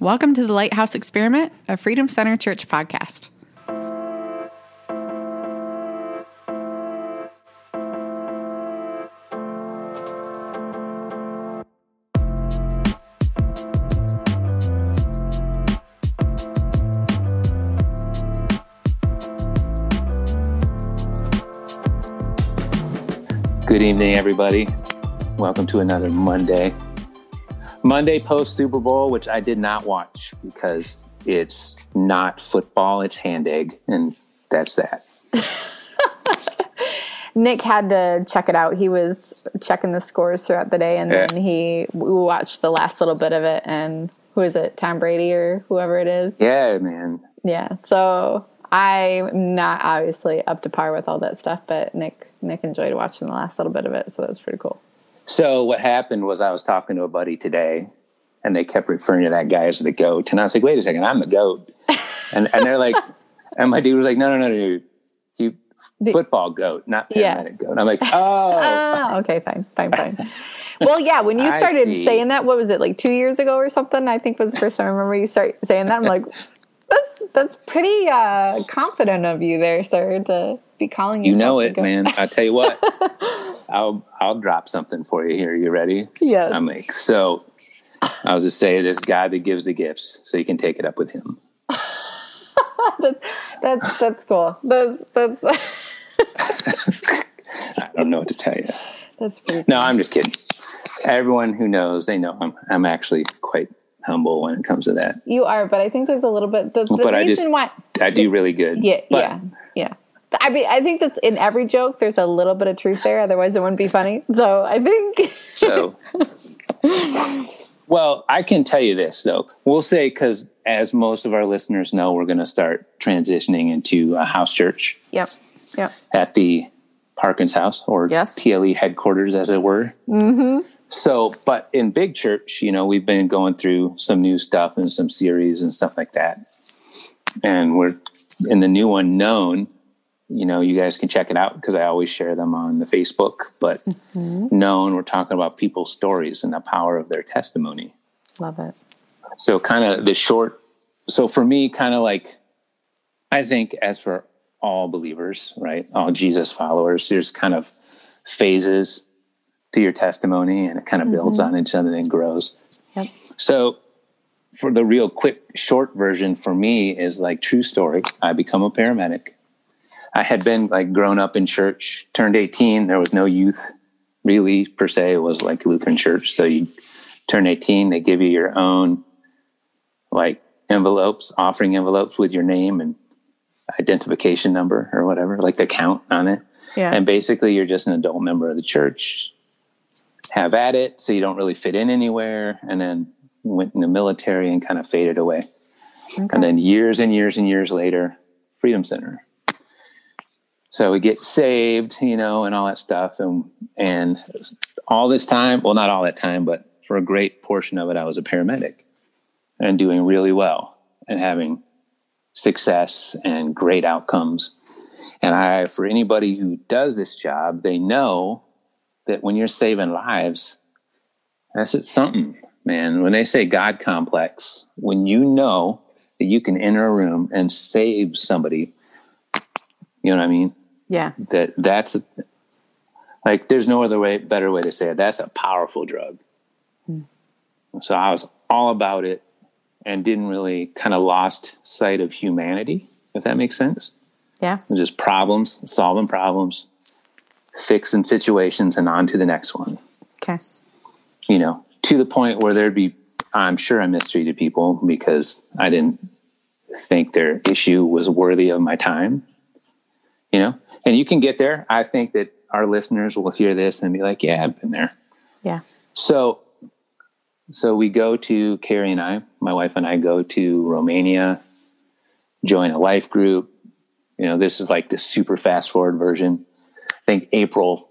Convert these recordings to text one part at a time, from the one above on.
Welcome to the Lighthouse Experiment, a Freedom Center Church podcast. Good evening, everybody. Welcome to another Monday. Monday post Super Bowl, which I did not watch because it's not football, it's hand egg, and that's that. Nick had to check it out. He was checking the scores throughout the day, and Yeah. then he we watched the last little bit of it. And who is it? Tom Brady or whoever it is? Yeah, man. Yeah. So I'm not obviously up to par with all that stuff, but Nick Nick enjoyed watching the last little bit of it, so that was pretty cool. So what happened was I was talking to a buddy today, and they kept referring to that guy as the goat, and I was like, "Wait a second, I'm the goat," and and they're like, and my dude was like, "No, no, no, no, dude. you football goat, not Yeah. paramedic goat." I'm like, "Oh, Ah, okay, fine, fine, fine. well, yeah, when you started saying that, what was it like two years ago or something? I think was the first time I remember you start saying that. I'm like, that's that's pretty uh, confident of you there, sir, to be calling you yourself know it, man. I tell you what, I'll I'll drop something for you here. You ready?" Yes. I'm like, so I'll just say this guy that gives the gifts, so you can take it up with him. that's that's that's cool. That's that's I don't know what to tell you. that's pretty. No, I'm just kidding. Everyone who knows, they know I'm I'm actually quite humble when it comes to that. You are, but I think there's a little bit. The, the But I reason just- why, I do really good. yeah, But yeah, yeah. I mean, I think that's in every joke. There's a little bit of truth there, otherwise it wouldn't be funny. So I think, So, well, I can tell you this though. We'll say because as most of our listeners know, we're going to start transitioning into a house church yep, yep, at the Parkins House or Yes. TLE headquarters, as it were. Mm-hmm. So, but in big church, you know, we've been going through some new stuff and some series and stuff like that. And we're in the new one, known. You know, you guys can check it out because I always share them on the Facebook. But mm-hmm. known, we're talking about people's stories and the power of their testimony love it. so kind of the short so for me kind of like i think as for all believers right all jesus followers there's kind of phases to your testimony and it kind of builds mm-hmm. on each other and grows. Yep. so for the real quick short version for me is like true story. I become a paramedic. I had been like grown up in church turned 18 there was no youth really per se. It was like lutheran church. So you turn 18 they give you your own like envelopes offering envelopes with your name and identification number or whatever like the count on it. Yeah. and basically you're just an adult member of the church have at it so you don't really fit in anywhere and then went in the military and kind of faded away. And then years and years and years later freedom center. So we get saved you know and all that stuff and and all this time well not all that time but for a great portion of it i was a paramedic and doing really well and having success and great outcomes. And I, for anybody who does this job, they know that when you're saving lives, that's it something, man. When they say God complex, when you know that you can enter a room and save somebody, you know what I mean? yeah. That that's like there's no other way, better way to say it. That's a powerful drug. Hmm. So I was all about it and didn't really kind of lost sight of humanity, if that makes sense Yeah. just problems, solving problems, fixing situations, and on to the next one. Okay. You know, to the point where there'd be, I'm sure I mistreated people because I didn't think their issue was worthy of my time. You know, and you can get there. I think that our listeners will hear this and be like, yeah, I've been there. Yeah. So, so we go to Carrie and I, my wife and I go to Romania, join a life group. You know, this is like the super fast forward version. I think April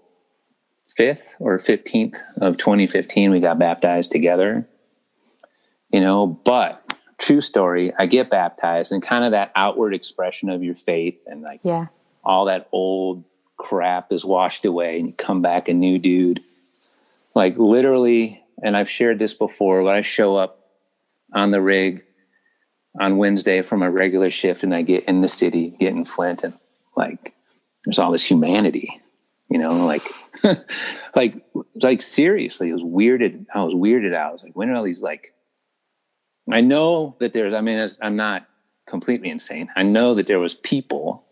5th or 15th of 2015, we got baptized together. You know, but true story, I get baptized and kind of that outward expression of your faith and like Yeah. all that old crap is washed away and you come back a new dude. Like literally, and I've shared this before, when I show up on the rig on Wednesday from a regular shift and I get in the city, get in Flint and like there's all this humanity, you know, like like like seriously, it was weirded. I was weirded out. I was like, when are all these like I know that there's I mean I'm not completely insane. I know that there was people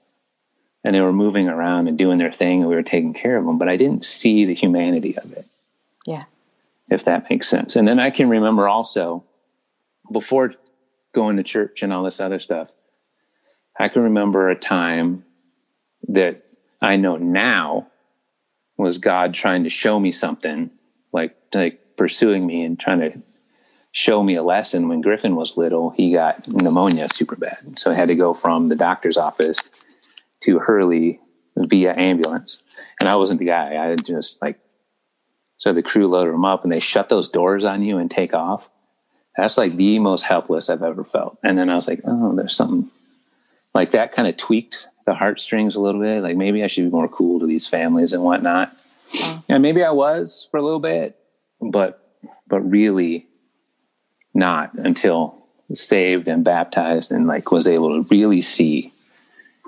and they were moving around and doing their thing and we were taking care of them, but I didn't see the humanity of it. Yeah. If that makes sense. And then I can remember also before going to church and all this other stuff, I can remember a time that I know now was God trying to show me something, like like pursuing me and trying to show me a lesson. When Griffin was little, he got pneumonia super bad, so I had to go from the doctor's office to Hurley via ambulance. And I wasn't the guy. I just like so the crew loaded him up and they shut those doors on you and take off. That's like the most helpless I've ever felt. And then I was like, oh, there's something like that kind of tweaked the heartstrings a little bit. Like maybe I should be more cool to these families and whatnot. Yeah, and maybe I was for a little bit, but but really not until saved and baptized and like was able to really see,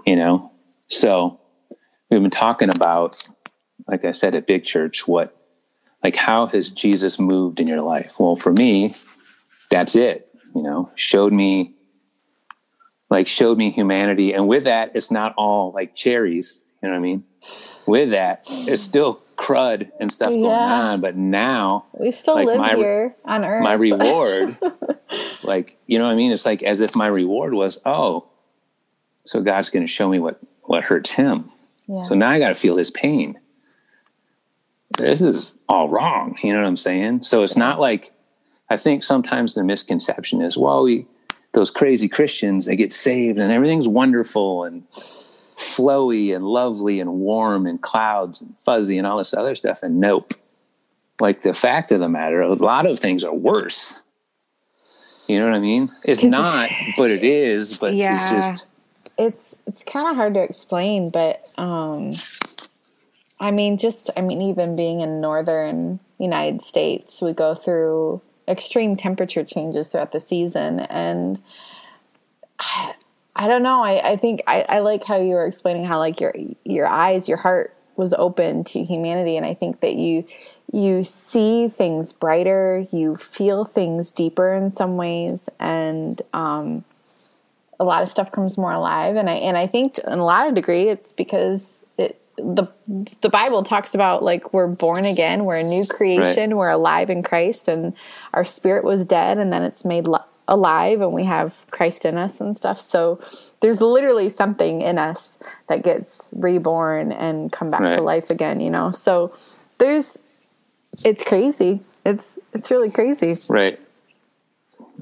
you know. So we've been talking about, like I said, at Big Church, what like how has Jesus moved in your life? Well, for me, that's it you know showed me like showed me humanity. And with that it's not all like cherries you know what i mean? With that it's still crud and stuff yeah. going on. But now we still like, live my, here on earth. my reward like you know what i mean? It's like as if my reward was oh so god's going to show me what what hurts him. Yeah. so now i got to feel his pain. This is all wrong you know what i'm saying? So it's not like I think sometimes the misconception is, well, we, those crazy Christians, they get saved and everything's wonderful and flowy and lovely and warm and clouds and fuzzy and all this other stuff. And nope. Like the fact of the matter, a lot of things are worse. You know what I mean? It's not, but it is. But yeah, it's just it's it's kind of hard to explain. But um, I mean, just I mean, even being in northern United States, we go through extreme temperature changes throughout the season. And I, I don't know. I, I think I, I like how you were explaining how like your your eyes, your heart was open to humanity, and I think that you you see things brighter, you feel things deeper in some ways, and um, a lot of stuff comes more alive. And I and I think in a lot of degree, it's because the the Bible talks about like we're born again, we're a new creation, right. we're alive in Christ, and our spirit was dead, and then it's made li- alive, and we have Christ in us and stuff. So there's literally something in us that gets reborn and come back right. to life again. You know, so there's it's crazy. It's it's really crazy. Right.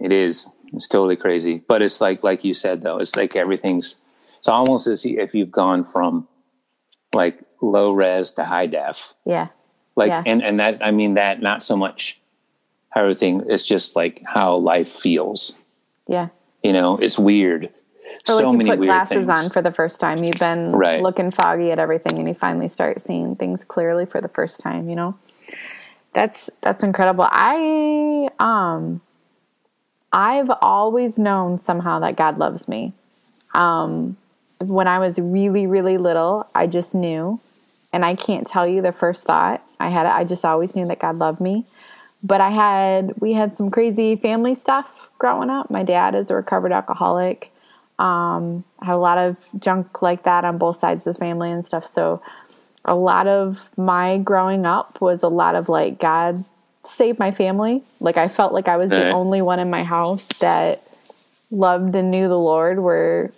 It is. It's totally crazy. But it's like like you said though, it's like everything's it's almost as if you've gone from like low res to high def. Yeah. Like yeah. and and that I mean that not so much how everything it's just like how life feels. Yeah. You know, it's weird. Or so like you many put glasses things. on for the first time. You've been right. looking foggy at everything and you finally start seeing things clearly for the first time, you know? That's that's incredible. I um I've always known somehow that God loves me. Um when I was really, really little, I just knew. And I can't tell you the first thought I had. I just always knew that God loved me. But I had, we had some crazy family stuff growing up. My dad is a recovered alcoholic. Um, I have a lot of junk like that on both sides of the family and stuff. So a lot of my growing up was a lot of like, God saved my family. Like I felt like I was the only one in my house that loved and knew the Lord, where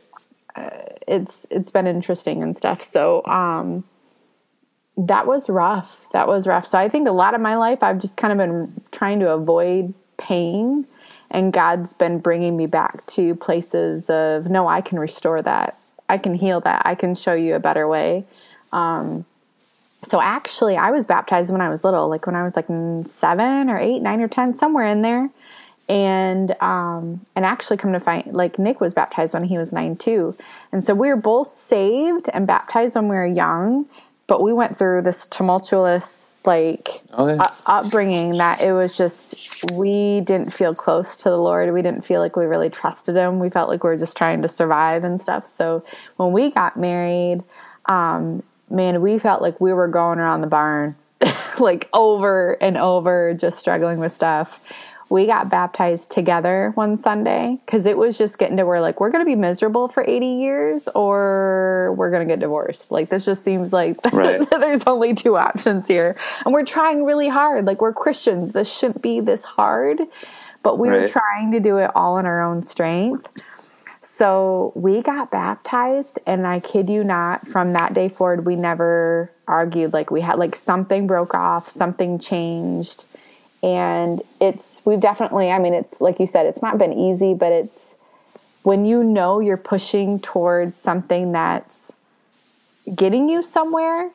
it's it's been interesting and stuff. So um, that was rough. That was rough. So I think a lot of my life I've just kind of been trying to avoid pain, and God's been bringing me back to places of no, I can restore that. I can heal that. I can show you a better way. Um, so actually, I was baptized when I was little, like when I was like seven or eight, nine or ten, somewhere in there and um, and actually come to find like Nick was baptized when he was nine too, and so we were both saved and baptized when we were young, but we went through this tumultuous like okay. u- upbringing that it was just we didn't feel close to the Lord. We didn't feel like we really trusted Him. We felt like we were just trying to survive and stuff. So when we got married, um, man, we felt like we were going around the barn like over and over, just struggling with stuff we got baptized together one Sunday because it was just getting to where like we're going to be miserable for 80 years or we're going to get divorced. Like this just seems like right. there's only two options here. And we're trying really hard. Like we're Christians. This shouldn't be this hard, but we right. were trying to do it all in our own strength. So we got baptized, and I kid you not, from that day forward, we never argued. Like we had like something broke off, something changed and it's we've definitely i mean it's like you said it's not been easy but it's when you know you're pushing towards something that's getting you somewhere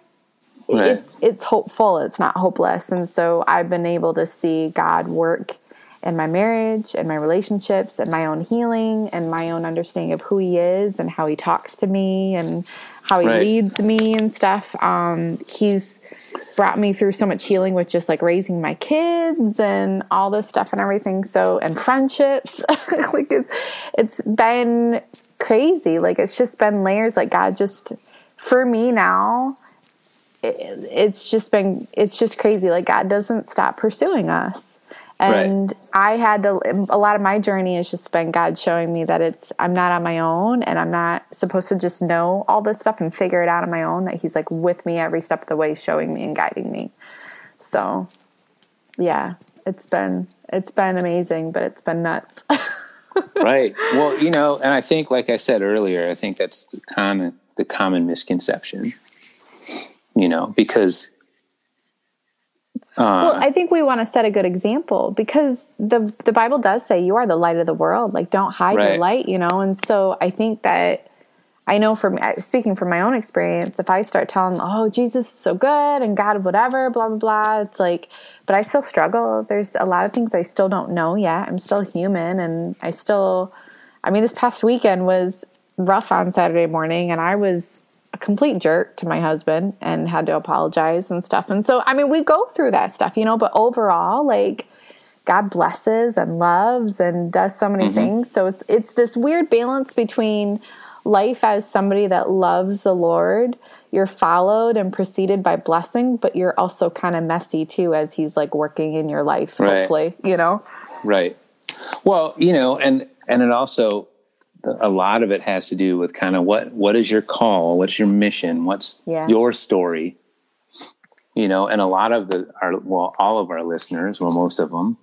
right. it's it's hopeful it's not hopeless and so i've been able to see god work in my marriage and my relationships and my own healing and my own understanding of who he is and how he talks to me and how he right. leads me and stuff um, he's brought me through so much healing with just like raising my kids and all this stuff and everything. So, and friendships. like it's, it's been crazy. Like it's just been layers. Like God just, for me now, it, it's just been, it's just crazy. Like God doesn't stop pursuing us and right. i had to a lot of my journey has just been god showing me that it's i'm not on my own and i'm not supposed to just know all this stuff and figure it out on my own that he's like with me every step of the way showing me and guiding me. So yeah it's been it's been amazing but it's been nuts. Right. Well you know and i think like i said earlier i think that's the common the common misconception you know because uh, well, I think we want to set a good example because the the Bible does say you are the light of the world. Like, don't hide right. your light, you know. And so I think that I know from speaking from my own experience, if I start telling, "Oh, Jesus is so good and God, whatever," blah blah blah, it's like, but I still struggle. There's a lot of things I still don't know yet. I'm still human, and I still. I mean, this past weekend was rough on Saturday morning, and I was a complete jerk to my husband and had to apologize and stuff. And so, I mean, we go through that stuff, you know, but overall, like, God blesses and loves and does so many mm-hmm. things. So it's it's this weird balance between life as somebody that loves the Lord, you're followed and preceded by blessing, but you're also kind of messy too as he's like working in your life, right. hopefully, you know? Right. Well, you know, and and it also a lot of it has to do with kind of what what is your call? What's your mission? What's yeah. your story? You know and a lot of the our well all of our listeners well most of them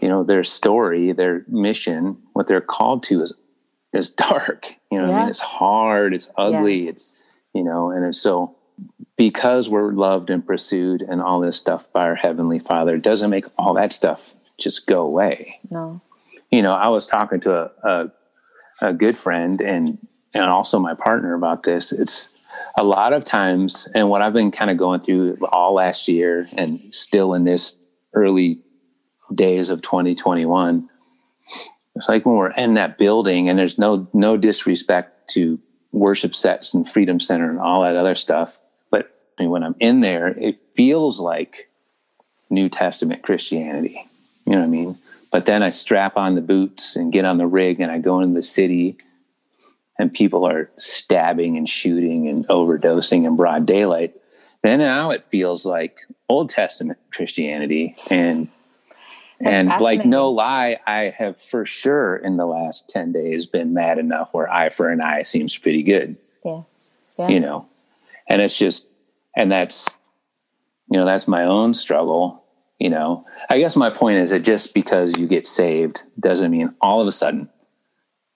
you know their story their mission what they're called to is is dark. You know yeah. i mean? It's hard it's ugly yeah. it's you know and it's so because we're loved and pursued and all this stuff by our heavenly father it doesn't make all that stuff just go away. No. You know i was talking to a, a a good friend and and also my partner about this. It's a lot of times, and what I've been kind of going through all last year, and still in this early days of 2021. It's like when we're in that building, and there's no no disrespect to worship sets and Freedom Center and all that other stuff, but when I'm in there, it feels like New Testament Christianity. You know what I mean? But then I strap on the boots and get on the rig and I go into the city and people are stabbing and shooting and overdosing in broad daylight. Then now it feels like Old Testament Christianity and That's and like no lie, I have for sure in the last 10 days been mad enough where eye for an eye seems pretty good. Yeah. yeah. You know. And it's just and that's you know, that's my own struggle you know? I guess my point is that just because you get saved doesn't mean all of a sudden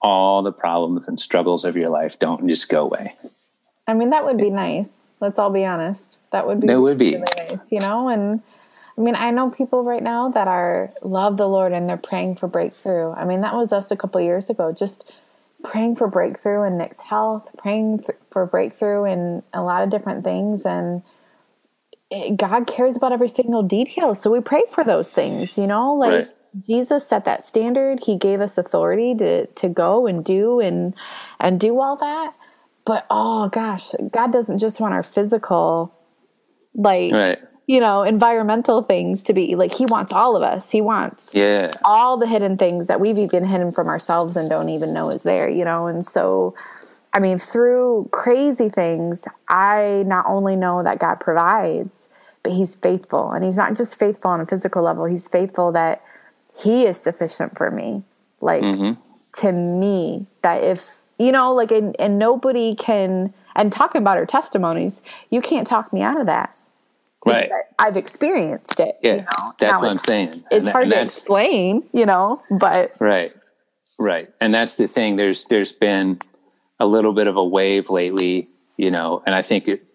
all the problems and struggles of your life don't just go away. I mean that would be nice. Let's all be honest. That would be that would be. really nice you know? And i mean i know people right now that are love the lord and they're praying for breakthrough. I mean that was us a couple years ago just praying for breakthrough in nick's health praying for breakthrough in a lot of different things. And God cares about every single detail. So we pray for those things, you know, like right. Jesus set that standard. He gave us authority to to go and do and and do all that. but oh gosh, God doesn't just want our physical, like, right. you know, environmental things to be like, He wants all of us. He wants yeah. all the hidden things that we've even hidden from ourselves and don't even know is there, you know? And so, I mean, through crazy things, I not only know that God provides, but He's faithful. And He's not just faithful on a physical level, He's faithful that He is sufficient for me. Like, mm-hmm. to me, that if you know like and, and nobody can and talking about our testimonies you can't talk me out of that right i've experienced it yeah you know? that's now what i'm saying it's and hard to explain you know but right right and that's the thing there's there's been a little bit of a wave lately you know and i think it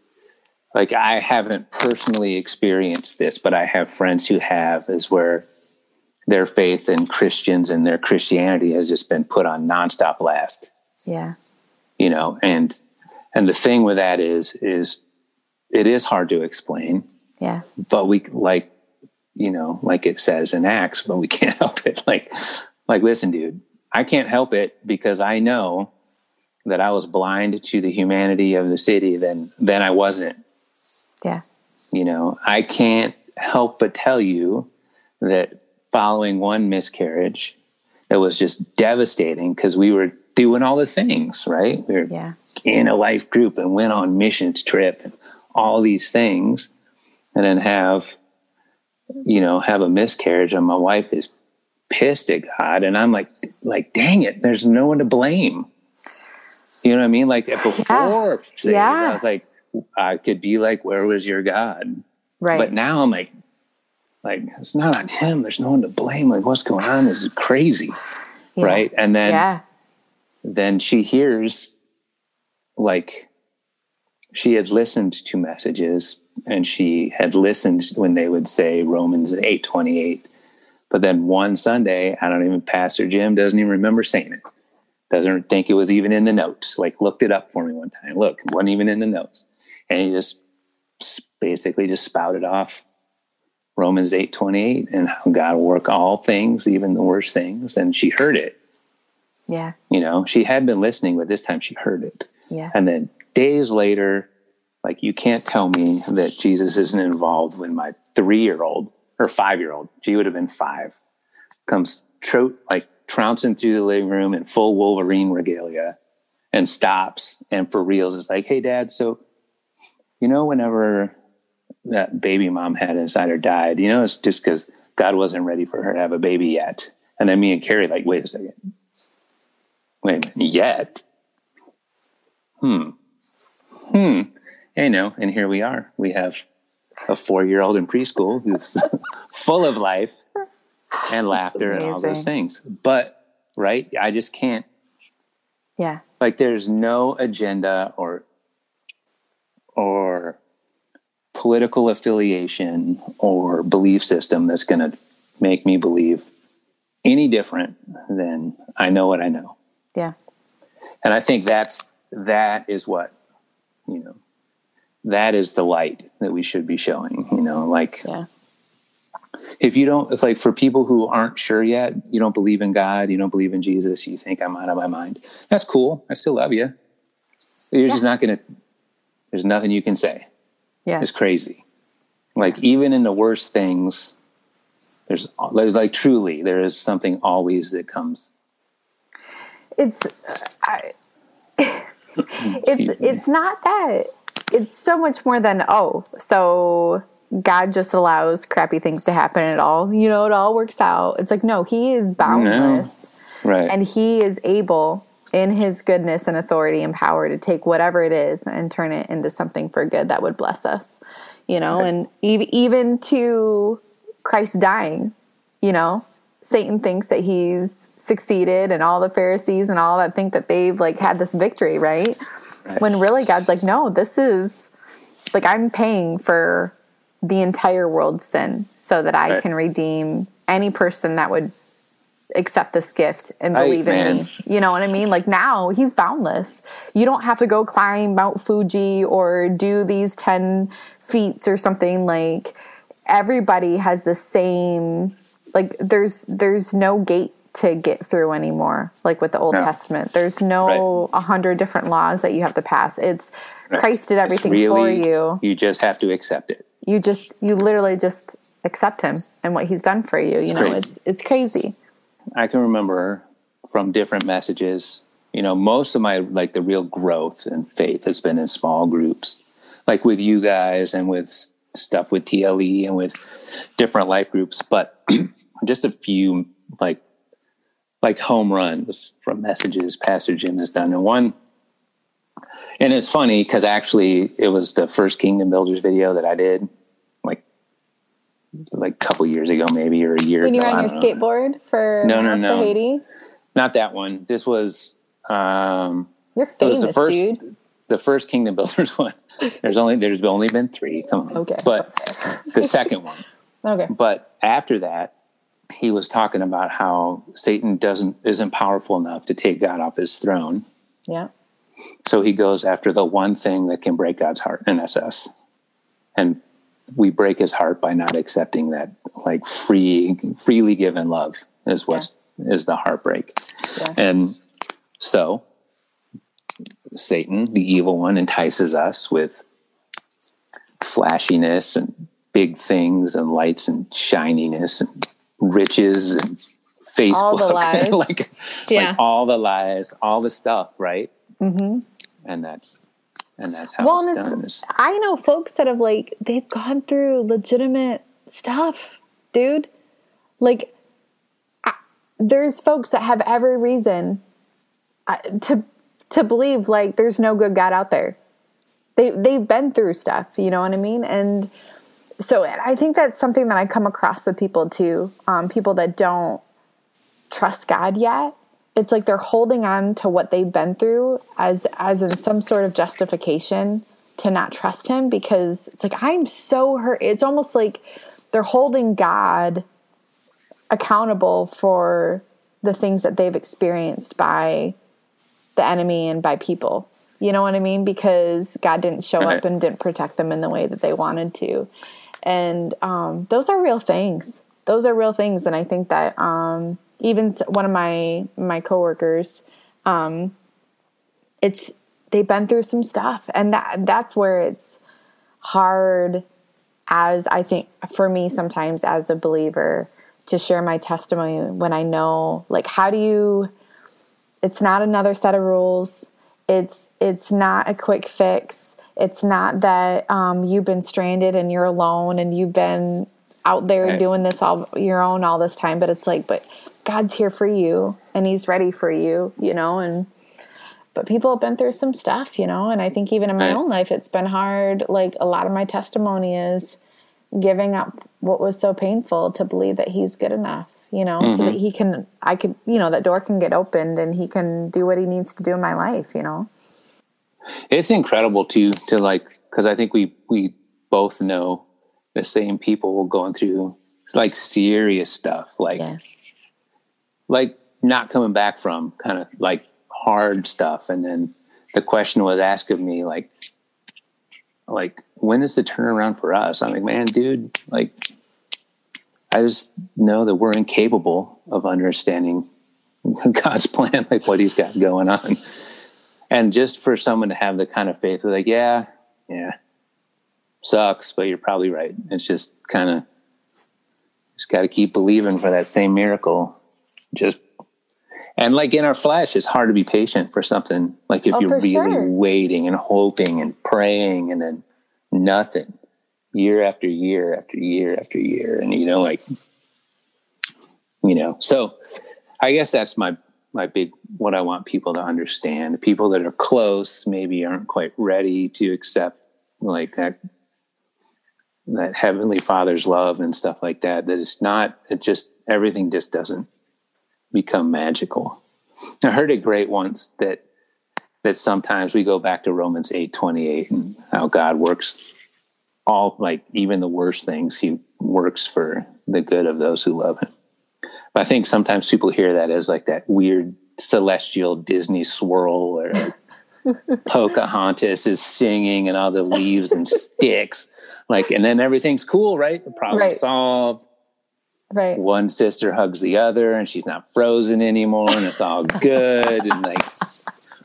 like i haven't personally experienced this but i have friends who have is where their faith in christians and their christianity has just been put on nonstop blast yeah. You know, and and the thing with that is is it is hard to explain. Yeah. But we like you know, like it says in Acts, but we can't help it. Like like listen, dude, I can't help it because I know that I was blind to the humanity of the city then then I wasn't. Yeah. You know, I can't help but tell you that following one miscarriage that was just devastating because we were doing all the things, right? We were yeah. in a life group and went on missions trip and all these things, and then have, you know, have a miscarriage, and my wife is pissed at God, and I'm like, like, dang it, there's no one to blame. You know what I mean? Like before, yeah. yeah. I was like, I could be like, where was your God? Right. But now I'm like, like it's not on him. There's no one to blame. Like what's going on is crazy, yeah. right? And then yeah then she hears like she had listened to messages and she had listened when they would say Romans 8:28 but then one Sunday I don't even Pastor Jim doesn't even remember saying it doesn't think it was even in the notes like looked it up for me one time look it wasn't even in the notes and he just basically just spouted off Romans 8:28 and how God will work all things even the worst things and she heard it yeah. You know, she had been listening, but this time she heard it. Yeah. And then days later, like you can't tell me that Jesus isn't involved when my three year old or five year old, she would have been five, comes tro- like trouncing through the living room in full Wolverine regalia and stops and for reals is like, Hey dad, so you know, whenever that baby mom had inside her died, you know, it's just because God wasn't ready for her to have a baby yet. And then me and Carrie, like, wait a second, Wait, yet? Hmm. Hmm. I know. And here we are. We have a four year old in preschool who's full of life and laughter and all those things. But, right? I just can't. Yeah. Like there's no agenda or, or, political affiliation or belief system that's going to make me believe any different than I know what I know. Yeah. And I think that's that is what, you know, that is the light that we should be showing, you know, like yeah. If you don't if like for people who aren't sure yet, you don't believe in God, you don't believe in Jesus, you think I'm out of my mind. That's cool. I still love you. You're yeah. just not gonna there's nothing you can say. Yeah. It's crazy. Like even in the worst things, there's there's like truly there is something always that comes it's uh, I, it's it's not that it's so much more than oh so god just allows crappy things to happen at all you know it all works out it's like no he is boundless no. right and he is able in his goodness and authority and power to take whatever it is and turn it into something for good that would bless us you know right. and even to christ dying you know Satan thinks that he's succeeded and all the Pharisees and all that think that they've like had this victory, right? right? When really God's like, no, this is like I'm paying for the entire world's sin so that I right. can redeem any person that would accept this gift and believe in me. You know what I mean? Like now he's boundless. You don't have to go climb Mount Fuji or do these 10 feats or something like everybody has the same like there's there's no gate to get through anymore like with the old testament there's no a right. hundred different laws that you have to pass it's right. christ did everything really, for you you just have to accept it you just you literally just accept him and what he's done for you it's you know crazy. it's it's crazy i can remember from different messages you know most of my like the real growth and faith has been in small groups like with you guys and with stuff with tle and with different life groups but just a few like like home runs from messages Pastor Jim has done. And one, and it's funny because actually it was the first Kingdom Builders video that I did, like a couple years ago, maybe or a year. When you were on your skateboard know. for no, no, no, Haiti. Not that one. This was. um You're famous, the first, dude. The first Kingdom Builders one. There's only there's only been three. Come on. Okay. But the second one. Okay. But after that, he was talking about how Satan doesn't isn't powerful enough to take God off his throne. Yeah. So he goes after the one thing that can break God's heart in SS. And we break his heart by not accepting that like free freely given love is what yeah. is the heartbreak. Yeah. And so Satan, the evil one, entices us with flashiness and big things and lights and shininess and riches and Facebook, all the lies. like, yeah. like all the lies, all the stuff, right? Mm-hmm. And that's and that's how well, it's, done. It's, I know folks that have like they've gone through legitimate stuff, dude. Like, I, there's folks that have every reason uh, to to believe like there's no good God out there. They they've been through stuff, you know what I mean, and so I think that's something that I come across with people too. Um, people that don't trust God yet. It's like they're holding on to what they've been through as as in some sort of justification to not trust him because it's like I'm so hurt. It's almost like they're holding God accountable for the things that they've experienced by the enemy and by people. You know what I mean? Because God didn't show up and didn't protect them in the way that they wanted to and um, those are real things those are real things and i think that um, even one of my my coworkers um, it's they've been through some stuff. And that that's where it's hard as i think for me sometimes as a believer to share my testimony when i know like how do you it's not another set of rules. It's it's not a quick fix. It's not that um, you've been stranded and you're alone and you've been out there right. doing this all your own all this time, but it's like, but God's here for you and He's ready for you, you know, and but people have been through some stuff, you know, and I think even in my right. own life, it's been hard. Like a lot of my testimony is giving up what was so painful to believe that He's good enough, you know, mm-hmm. so that mm-hmm. He can, I could, you know, that door can get opened and He can do what He needs to do in my life, you know. It's incredible too to like because I think we we both know the same people going through like serious stuff, like yeah. like not coming back from kind of like hard stuff, and then the question was asked of me like like when is the turnaround for us? I'm like, man, dude, like I just know that we're incapable of understanding God's plan, like what He's got going on and just for someone to have the kind of faith like yeah yeah sucks but you're probably right it's just kind of just got to keep believing for that same miracle just and like in our flesh it's hard to be patient for something like if oh, you're really sure. waiting and hoping and praying and then nothing year after year after year after year and you know like you know so i guess that's my my big what I want people to understand. People that are close maybe aren't quite ready to accept like that that heavenly father's love and stuff like that. That it's not it just everything just doesn't become magical. I heard it great once that that sometimes we go back to Romans 8 28 and how God works all like even the worst things he works for the good of those who love him. I think sometimes people hear that as like that weird celestial Disney swirl or Pocahontas is singing and all the leaves and sticks. Like, and then everything's cool, right? The problem right. solved. Right. One sister hugs the other and she's not frozen anymore and it's all good and like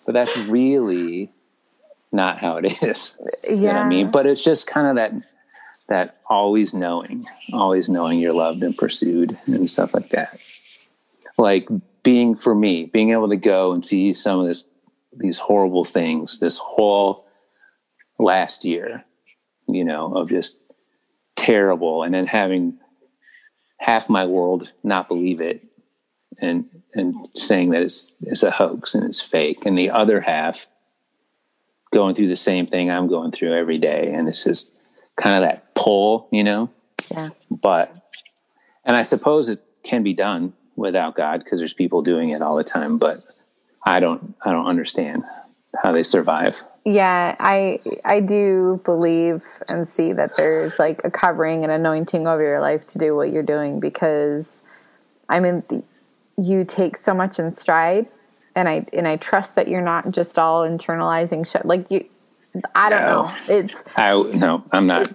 but that's really not how it is. Yeah. You know I mean? But it's just kind of that that always knowing, always knowing you're loved and pursued and stuff like that. Like being for me, being able to go and see some of this these horrible things this whole last year, you know, of just terrible and then having half my world not believe it and and saying that it's it's a hoax and it's fake and the other half going through the same thing I'm going through every day and it's just kind of that pull, you know. Yeah. But and I suppose it can be done without God because there's people doing it all the time, but I don't I don't understand how they survive. Yeah, I I do believe and see that there's like a covering and anointing over your life to do what you're doing because I mean you take so much in stride and I and I trust that you're not just all internalizing shit like you I don't no. know. It's I no, I'm not.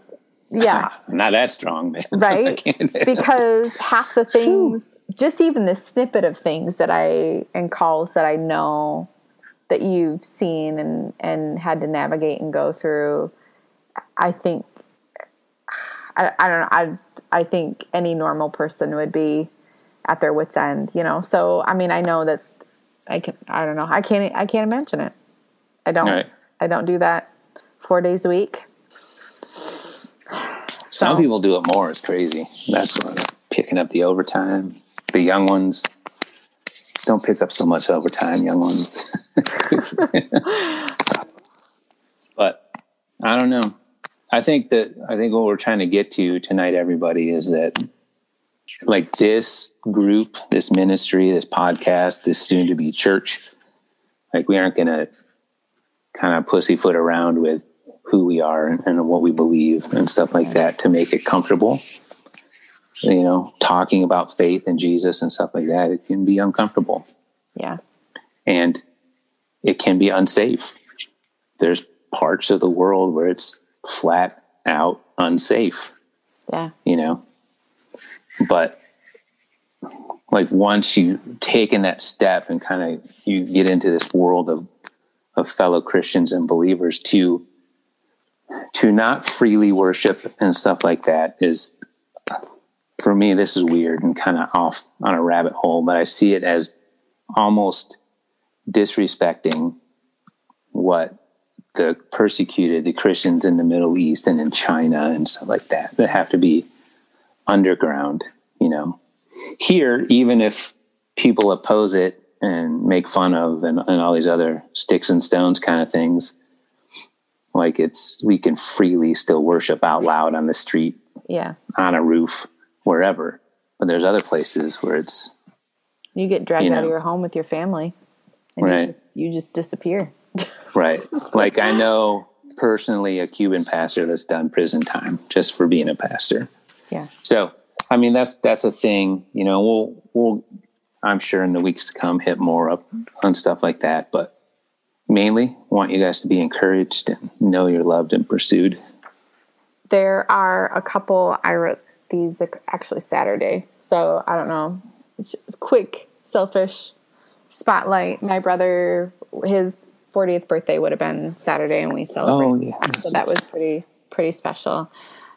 Yeah, not that strong, man. Right? because half the things, just even the snippet of things that I and calls that I know that you've seen and and had to navigate and go through, I think I, I don't know. I I think any normal person would be at their wits end, you know. So I mean, I know that I can. I don't know. I can't. I can't imagine it. I don't. Right. I don't do that four days a week. Some so. people do it more. It's crazy. That's what, picking up the overtime. The young ones don't pick up so much overtime. Young ones. but I don't know. I think that I think what we're trying to get to tonight, everybody, is that like this group, this ministry, this podcast, this soon to be church, like we aren't going to kind of pussyfoot around with who we are and, and what we believe and stuff like that to make it comfortable. You know, talking about faith and Jesus and stuff like that, it can be uncomfortable. Yeah. And it can be unsafe. There's parts of the world where it's flat out unsafe. Yeah. You know, but like once you taken that step and kind of you get into this world of of fellow Christians and believers to to not freely worship and stuff like that is for me this is weird and kind of off on a rabbit hole but i see it as almost disrespecting what the persecuted the christians in the middle east and in china and stuff like that that have to be underground you know? Here even if people oppose it and make fun of and, and all these other sticks and stones kind of things like it's we can freely still worship out loud on the street yeah. on a roof wherever. But there's other places where it's you get dragged you know, out of your home with your family right you just, you just disappear. Right. Like i know personally a cuban pastor that's done prison time just for being a pastor. Yeah. So i mean that's that's a thing you know we'll we'll i'm sure in the weeks to come hit more up on stuff like that but mainly want you guys to be encouraged and know you're loved and pursued. There are a couple, I wrote these actually Saturday. So I don't know. Quick, selfish spotlight. My brother, his 40th birthday would have been Saturday and we celebrated. Oh, yeah. So that was pretty, pretty special.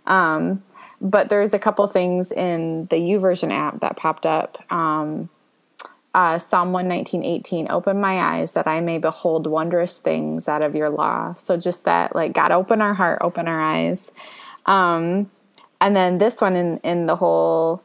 Um, but there's a couple things in the YouVersion app that popped up. Um, uh, Psalm 119, 18, open my eyes that I may behold wondrous things out of your law. So just that, like, God, open our heart, open our eyes. Um, and then this one in, in the whole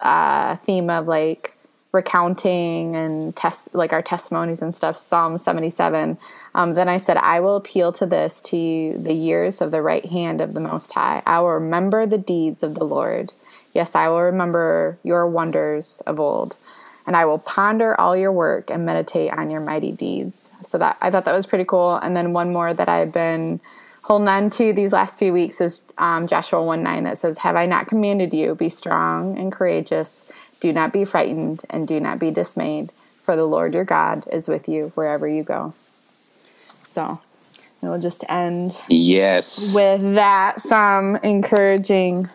uh, theme of like recounting and test, like our testimonies and stuff, Psalm 77. Um, then I said, I will appeal to this, to you, the years of the right hand of the Most High. I will remember the deeds of the Lord. Yes, I will remember your wonders of old and I will ponder all your work and meditate on your mighty deeds. So that I thought that was pretty cool. And then one more that I've been holding on to these last few weeks is um, Joshua 1 9 that says, Have I not commanded you? Be strong and courageous. Do not be frightened and do not be dismayed, for the Lord your God is with you wherever you go. So we'll just end yes with that some encouraging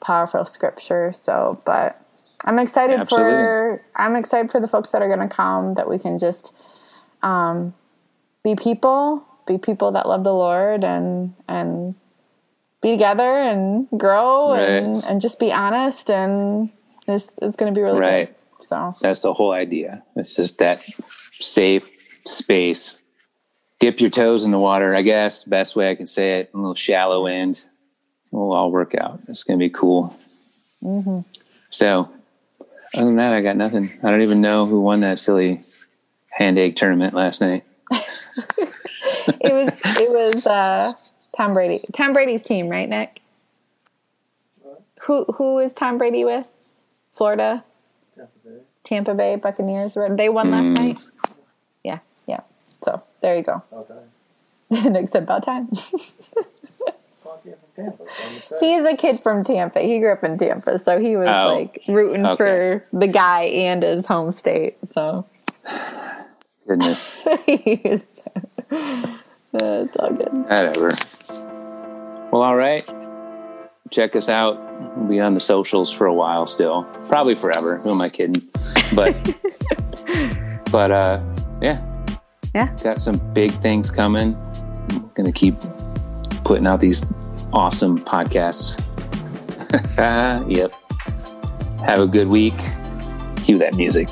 powerful scripture. So, but I'm excited Absolutely. for I'm excited for the folks that are going to come that we can just um, be people, be people that love the Lord and and be together and grow right. and and just be honest and it's it's going to be really right. good. So that's the whole idea. It's just that safe space. Dip your toes in the water, I guess. Best way I can say it. A little shallow end. We'll all work out. It's going to be cool. Mm-hmm. So other than that, I got nothing. I don't even know who won that silly hand egg tournament last night. it was it was uh, Tom Brady. Tom Brady's team, right, Nick? Who who is Tom Brady with? Florida. Tampa Bay. Tampa Bay Buccaneers. They won last mm. night. Yeah, yeah. So there you go. Nick said about time. He's a kid from Tampa. He grew up in Tampa, so he was oh, like rooting okay. for the guy and his home state. So, goodness, it's all good. Whatever. Well, all right. Check us out. We'll be on the socials for a while still, probably forever. Who am I kidding? But, but uh, yeah, yeah, got some big things coming. I'm gonna keep putting out these awesome podcasts. yep. Have a good week. Cue that music.